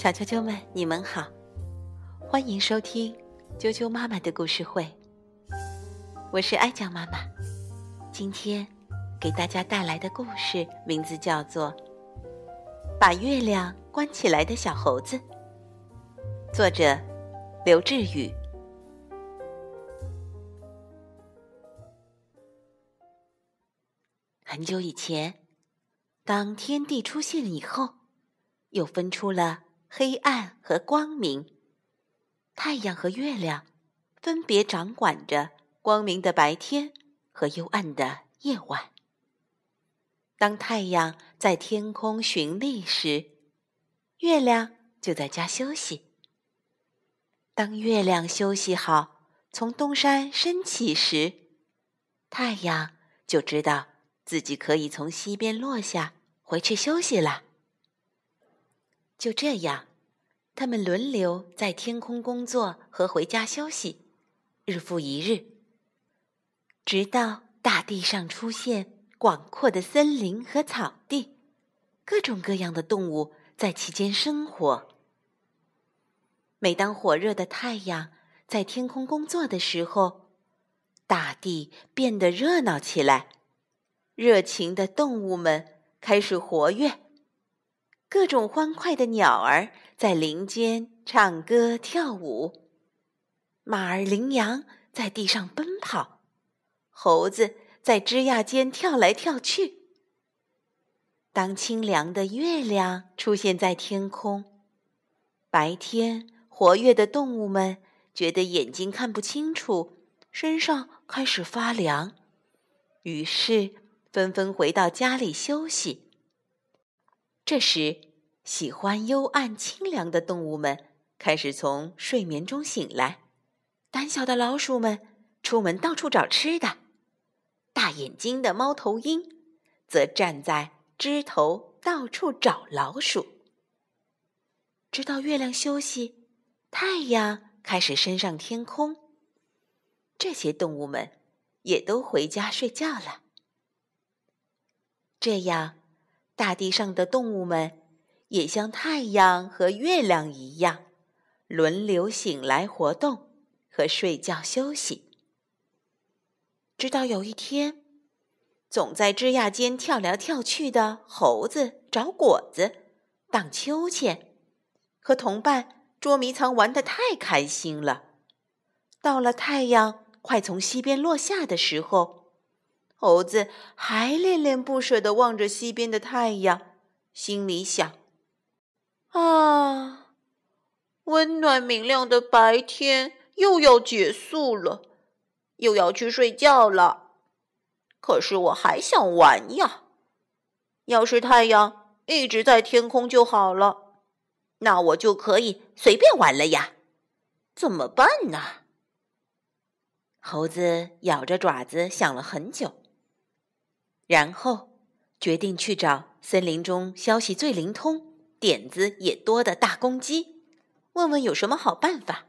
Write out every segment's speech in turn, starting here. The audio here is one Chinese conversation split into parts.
小啾啾们，你们好，欢迎收听啾啾妈妈的故事会。我是爱酱妈妈，今天给大家带来的故事名字叫做《把月亮关起来的小猴子》，作者刘志宇。很久以前，当天地出现以后，又分出了。黑暗和光明，太阳和月亮分别掌管着光明的白天和幽暗的夜晚。当太阳在天空巡历时，月亮就在家休息。当月亮休息好，从东山升起时，太阳就知道自己可以从西边落下，回去休息了。就这样，他们轮流在天空工作和回家休息，日复一日，直到大地上出现广阔的森林和草地，各种各样的动物在其间生活。每当火热的太阳在天空工作的时候，大地变得热闹起来，热情的动物们开始活跃。各种欢快的鸟儿在林间唱歌跳舞，马儿羚羊在地上奔跑，猴子在枝桠间跳来跳去。当清凉的月亮出现在天空，白天活跃的动物们觉得眼睛看不清楚，身上开始发凉，于是纷纷回到家里休息。这时，喜欢幽暗清凉的动物们开始从睡眠中醒来。胆小的老鼠们出门到处找吃的，大眼睛的猫头鹰则站在枝头到处找老鼠。直到月亮休息，太阳开始升上天空，这些动物们也都回家睡觉了。这样。大地上的动物们也像太阳和月亮一样，轮流醒来活动和睡觉休息。直到有一天，总在枝桠间跳来跳去的猴子找果子、荡秋千，和同伴捉迷藏玩得太开心了。到了太阳快从西边落下的时候。猴子还恋恋不舍地望着西边的太阳，心里想：“啊，温暖明亮的白天又要结束了，又要去睡觉了。可是我还想玩呀！要是太阳一直在天空就好了，那我就可以随便玩了呀。怎么办呢？”猴子咬着爪子想了很久。然后决定去找森林中消息最灵通、点子也多的大公鸡，问问有什么好办法。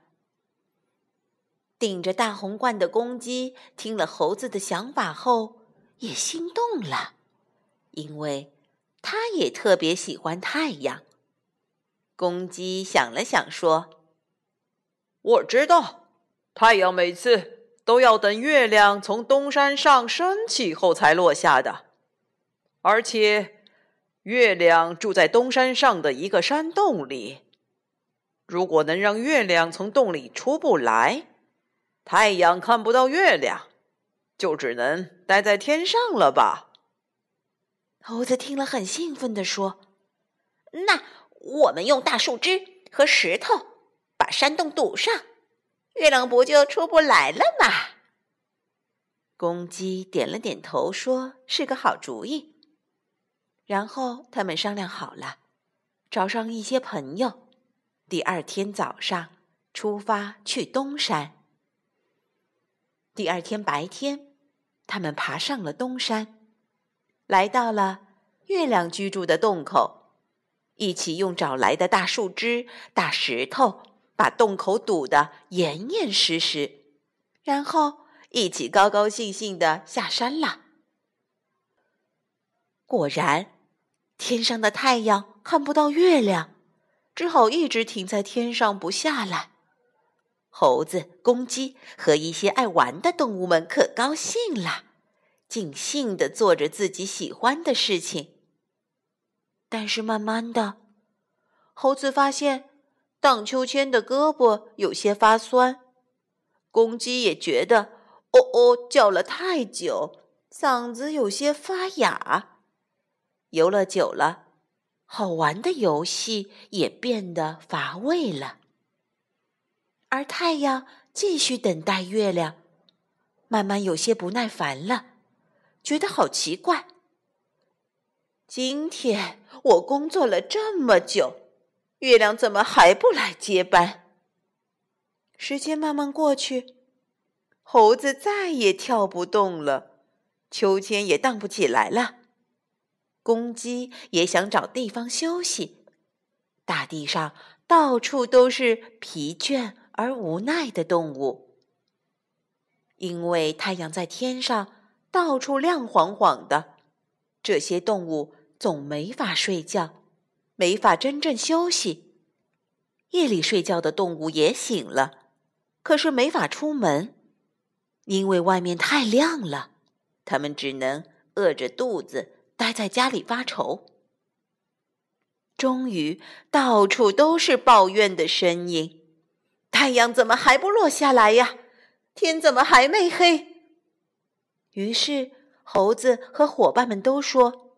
顶着大红冠的公鸡听了猴子的想法后，也心动了，因为它也特别喜欢太阳。公鸡想了想说：“我知道，太阳每次……”都要等月亮从东山上升起后才落下的，而且月亮住在东山上的一个山洞里。如果能让月亮从洞里出不来，太阳看不到月亮，就只能待在天上了吧？猴子听了很兴奋地说：“那我们用大树枝和石头把山洞堵上。”月亮不就出不来了吗？公鸡点了点头，说是个好主意。然后他们商量好了，找上一些朋友，第二天早上出发去东山。第二天白天，他们爬上了东山，来到了月亮居住的洞口，一起用找来的大树枝、大石头。把洞口堵得严严实实，然后一起高高兴兴地下山了。果然，天上的太阳看不到月亮，只好一直停在天上不下来。猴子、公鸡和一些爱玩的动物们可高兴了，尽兴地做着自己喜欢的事情。但是慢慢的，猴子发现荡秋千的胳膊有些发酸，公鸡也觉得哦哦叫了太久，嗓子有些发哑。游了久了，好玩的游戏也变得乏味了。而太阳继续等待月亮，慢慢有些不耐烦了，觉得好奇怪。今天我工作了这么久，月亮怎么还不来接班？时间慢慢过去，猴子再也跳不动了，秋千也荡不起来了。公鸡也想找地方休息，大地上到处都是疲倦而无奈的动物。因为太阳在天上到处亮晃晃的，这些动物总没法睡觉，没法真正休息。夜里睡觉的动物也醒了，可是没法出门，因为外面太亮了，它们只能饿着肚子。待在家里发愁。终于，到处都是抱怨的声音：“太阳怎么还不落下来呀？天怎么还没黑？”于是，猴子和伙伴们都说：“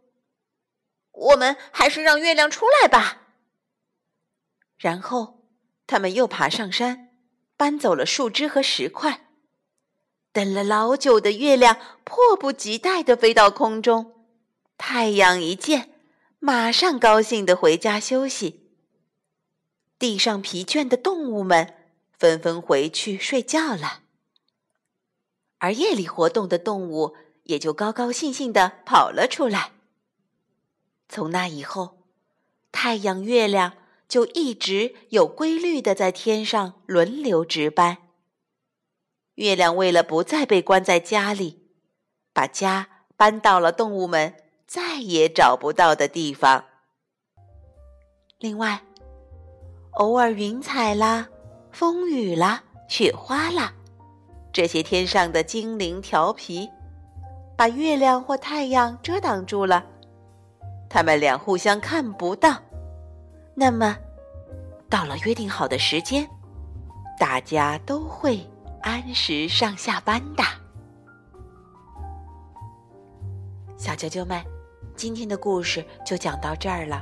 我们还是让月亮出来吧。”然后，他们又爬上山，搬走了树枝和石块。等了老久的月亮，迫不及待地飞到空中。太阳一见，马上高兴地回家休息。地上疲倦的动物们纷纷回去睡觉了，而夜里活动的动物也就高高兴兴地跑了出来。从那以后，太阳、月亮就一直有规律地在天上轮流值班。月亮为了不再被关在家里，把家搬到了动物们。再也找不到的地方。另外，偶尔云彩啦、风雨啦、雪花啦，这些天上的精灵调皮，把月亮或太阳遮挡住了，他们俩互相看不到。那么，到了约定好的时间，大家都会按时上下班的。小啾啾们。今天的故事就讲到这儿了。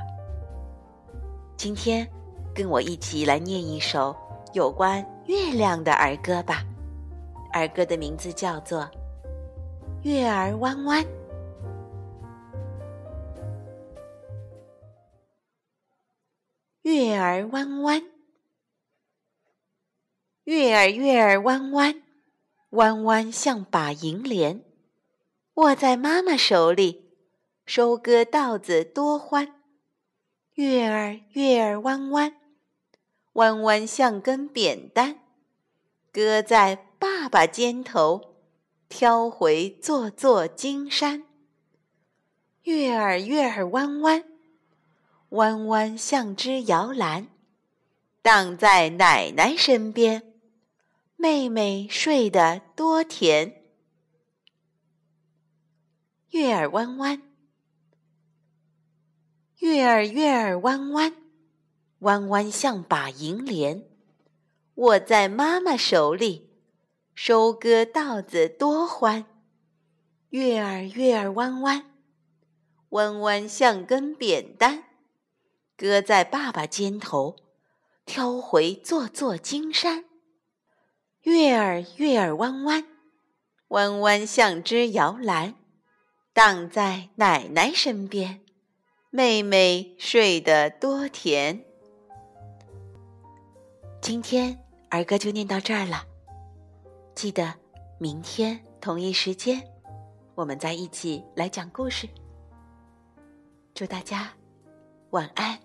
今天，跟我一起来念一首有关月亮的儿歌吧。儿歌的名字叫做《月儿弯弯》。月儿弯弯，月儿月儿弯弯，弯弯像把银莲，握在妈妈手里。收割稻子多欢，月儿月儿弯弯，弯弯像根扁担，搁在爸爸肩头，挑回座座金山。月儿月儿弯弯，弯弯像只摇篮，荡在奶奶身边，妹妹睡得多甜。月儿弯弯。月儿月儿弯弯，弯弯像把银莲，握在妈妈手里，收割稻子多欢。月儿月儿弯弯，弯弯像根扁担，搁在爸爸肩头，挑回座座金山。月儿月儿弯弯，弯弯像只摇篮，荡在奶奶身边。妹妹睡得多甜。今天儿歌就念到这儿了，记得明天同一时间，我们再一起来讲故事。祝大家晚安。